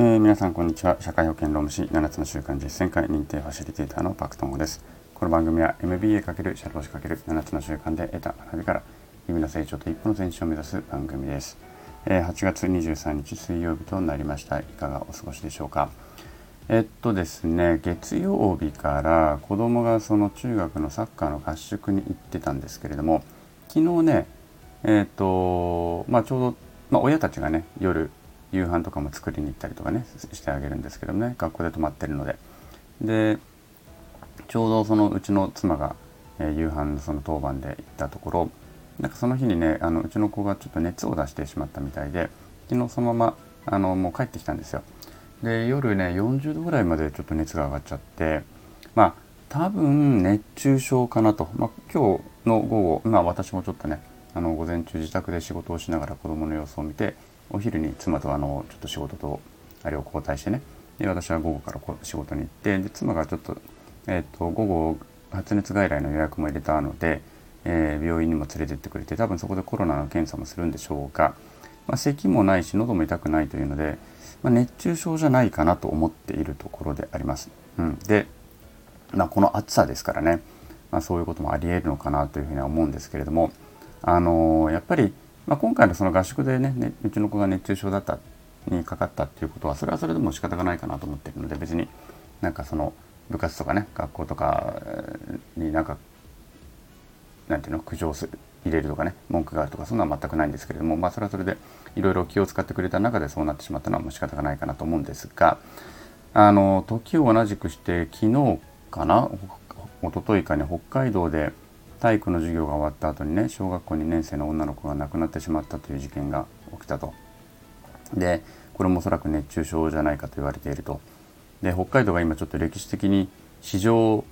えー、皆さんこんにちは。社会保険労務士7つの習慣実践会認定ファシリテーターのパクトンゴです。この番組は MBA× 社労士 ×7 つの習慣で得た学びから日々の成長と一歩の前進を目指す番組です、えー、8月23日水曜日となりました。いかがお過ごしでしょうか。えっとですね月曜日から子供がその中学のサッカーの合宿に行ってたんですけれども昨日ねえっとまあちょうど、まあ、親たちがね夜夕飯とかも作りに行ったりとかねしてあげるんですけどね学校で泊まってるので。でちょうどそのうちの妻が、え、夕飯のその当番で行ったところなんかその日にねあのうちの子がちょっと熱を出してしまったみたいで昨日そのままあのもう帰ってきたんですよ。で夜ね40度ぐらいまでちょっと熱が上がっちゃってまあ多分熱中症かなと、まあ、今日の午後、まあ、私もちょっとねあの午前中自宅で仕事をしながら子供の様子を見てお昼に妻とあのちょっと仕事とあれを交代してねで私は午後から仕事に行ってで妻がちょっと,、えーと、午後発熱外来の予約も入れたので、えー、病院にも連れてってくれて多分そこでコロナの検査もするんでしょうが、まあ、咳もないし喉も痛くないというので、まあ、熱中症じゃないかなと思っているところであります。うん、で、まあ、この暑さですからね、まあ、そういうこともありえるのかなというふうには思うんですけれども、あのー、やっぱりまあ、今回のその合宿でね、ね、うちの子が熱中症だったにかかったっていうことはそれはそれでも仕方がないかなと思ってるので別になんかその部活とかね学校とかになんかなんていうの苦情する入れるとかね文句があるとかそんなのは全くないんですけれどもまあそれはそれでいろいろ気を使ってくれた中でそうなってしまったのはもう仕方がないかなと思うんですがあの時を同じくして昨日かな一昨日かに北海道で体育の授業が終わった後にね小学校2年生の女の子が亡くなってしまったという事件が起きたと。でこれもおそらく熱中症じゃないかと言われていると。で北海道が今ちょっと歴史的に史上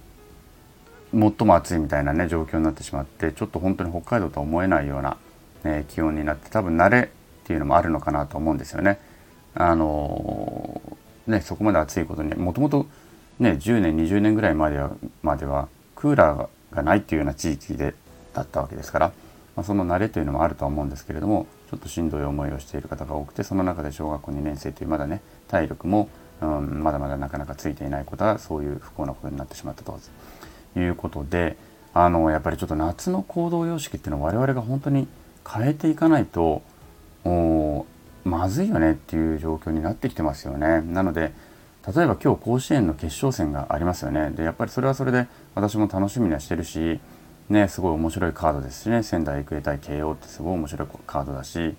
最も暑いみたいなね状況になってしまってちょっと本当に北海道とは思えないような、ね、気温になって多分慣れっていうのもあるのかなと思うんですよね。あのねそこまで暑いことにもともとね10年20年ぐらいまではまではクーラーがないっていうような地域でだったわけですから、まあ、その慣れというのもあるとは思うんですけれどもちょっとしんどい思いをしている方が多くてその中で小学校2年生というまだね体力も、うん、まだまだなかなかついていないことはそういう不幸なことになってしまったということであのやっぱりちょっと夏の行動様式っていうのは我々が本当に変えていかないとまずいよねっていう状況になってきてますよね。なので例えば今日甲子園の決勝戦がありますよね。でやっぱりそれはそれで私も楽しみにはしてるしねすごい面白いカードですしね仙台育英対慶応ってすごい面白いカードだし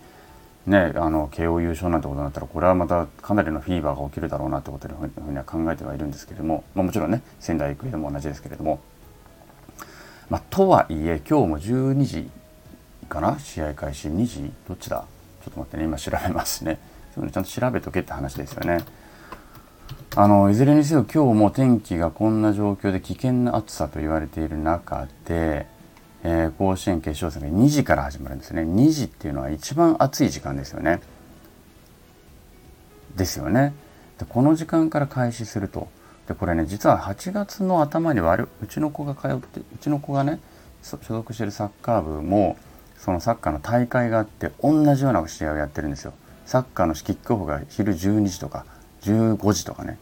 ねあの慶応優勝なんてことになったらこれはまたかなりのフィーバーが起きるだろうなってことふうには考えてはいるんですけれども、まあ、もちろんね仙台育英でも同じですけれども、まあ、とはいえ今日も12時かな？試合開始2時？どっちだ？ちょっと待ってね今調べますね。そのちゃんと調べとけって話ですよね。あのいずれにせよ今日も天気がこんな状況で危険な暑さと言われている中で、えー、甲子園決勝戦が2時から始まるんですね。2時っていうのは一番暑い時間ですよね。ですよね。でこの時間から開始すると。でこれね実は8月の頭にはうちの子が通ってうちの子がね所属してるサッカー部もそのサッカーの大会があって同じような試合をやってるんですよ。サッカーのキックオフが昼12時とか15時とかね。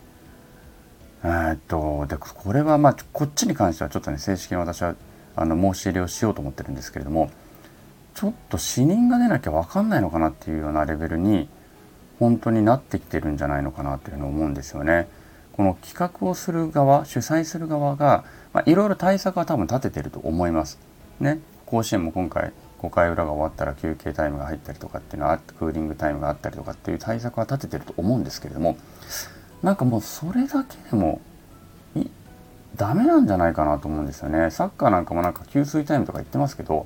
えー、っとでこれはまあこっちに関してはちょっとね正式に私はあの申し入れをしようと思ってるんですけれどもちょっと死人が出なきゃ分かんないのかなっていうようなレベルに本当になってきてるんじゃないのかなというふうに思うんですよね。この企画をする側主催する側が、まあ、いろいろ対策は多分立ててると思います。ね、甲子園も今回5回裏が終わったら休憩タイムが入ったりとかっていうのはクーリングタイムがあったりとかっていう対策は立ててると思うんですけれどもなんかもうそれだけでもダメなんじゃないかなと思うんですよね。サッカーなんかもなんか給水タイムとか言ってますけど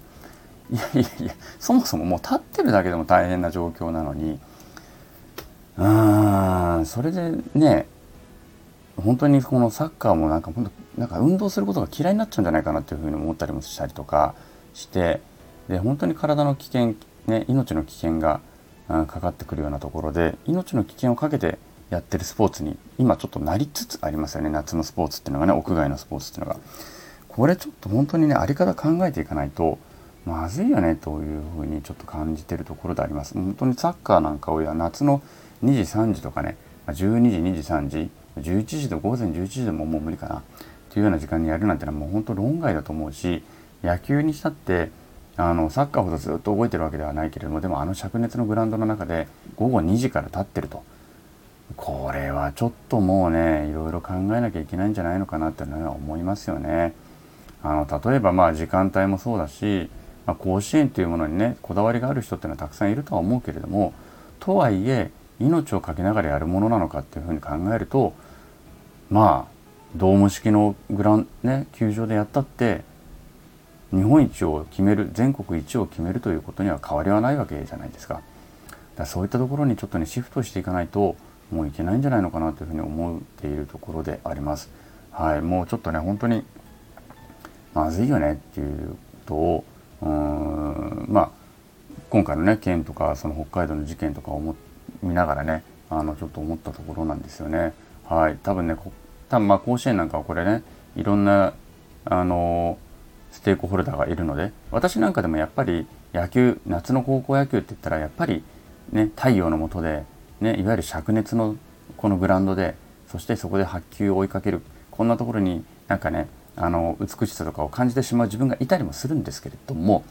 いやいやいやそもそももう立ってるだけでも大変な状況なのにうーんそれでね本当にこのサッカーもなんか本当なんか運動することが嫌いになっちゃうんじゃないかなっていうふうに思ったりもしたりとかしてで本当に体の危険、ね、命の危険がかかってくるようなところで命の危険をかけてやってるスポーツに今ちょっとなりつつありますよね。夏のスポーツっていうのがね屋外のスポーツっていうのが。これちょっと本当にねあり方考えていかないとまずいよねというふうにちょっと感じてるところであります。本当にサッカーなんかをや夏の2時3時とかね12時2時3時11時と午前11時でももう無理かなというような時間にやるなんてのはもう本当論外だと思うし野球にしたってあのサッカーほどずっと動いてるわけではないけれどもでもあの灼熱のグラウンドの中で午後2時から立ってると。これはちょっともうねいろいろ考えなきゃいけないんじゃないのかなっていうのは思いますよね。あの例えばまあ時間帯もそうだし、まあ、甲子園というものにねこだわりがある人っていうのはたくさんいるとは思うけれどもとはいえ命を懸けながらやるものなのかっていうふうに考えるとまあドーム式のグラン、ね、球場でやったって日本一を決める全国一を決めるということには変わりはないわけじゃないですか。だそういったところにちょっとねシフトしていかないともういけないんじゃないのかなというふうに思っているところであります。はい、もうちょっとね本当にまずいよねっていうことをうんまあ今回のね件とかその北海道の事件とかを見ながらねあのちょっと思ったところなんですよね。はい、多分ね多分まあ甲子園なんかはこれねいろんなあのステークホルダーがいるので私なんかでもやっぱり野球夏の高校野球って言ったらやっぱりね太陽の下で、ね、いわゆる灼熱のこのグラウンドでそしてそこで白球を追いかけるこんなところになんかねあの美しさとかを感じてしまう自分がいたりもするんですけれども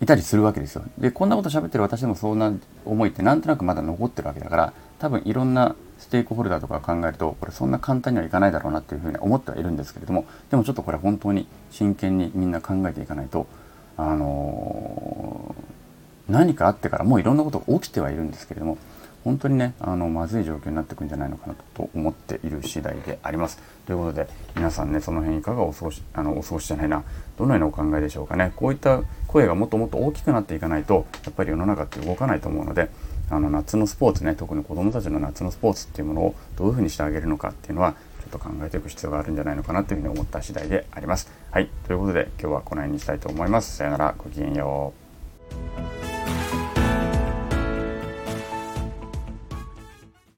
いたりするわけですよ。でこんなこと喋ってる私でもそんな思いってなんとなくまだ残ってるわけだから多分いろんなステークホルダーとか考えるとこれそんな簡単にはいかないだろうなっていうふうに思ってはいるんですけれどもでもちょっとこれ本当に真剣にみんな考えていかないとあのー、何かあってからもういろんなことが起きてはいるんですけれども本当にねあのまずい状況になってくんじゃないのかなと思っている次第であります。ということで皆さんねその辺いかがお過ごしあのお過ごしじゃないなどのようなお考えでしょうかねこういった声がもっともっと大きくなっていかないとやっぱり世の中って動かないと思うのであの夏のスポーツね特に子どもたちの夏のスポーツっていうものをどういうふうにしてあげるのかっていうのはちょっと考えていく必要があるんじゃないのかなというふうに思った次第であります。はいということで今日はこの辺にしたいと思います。さよならごきげんよう。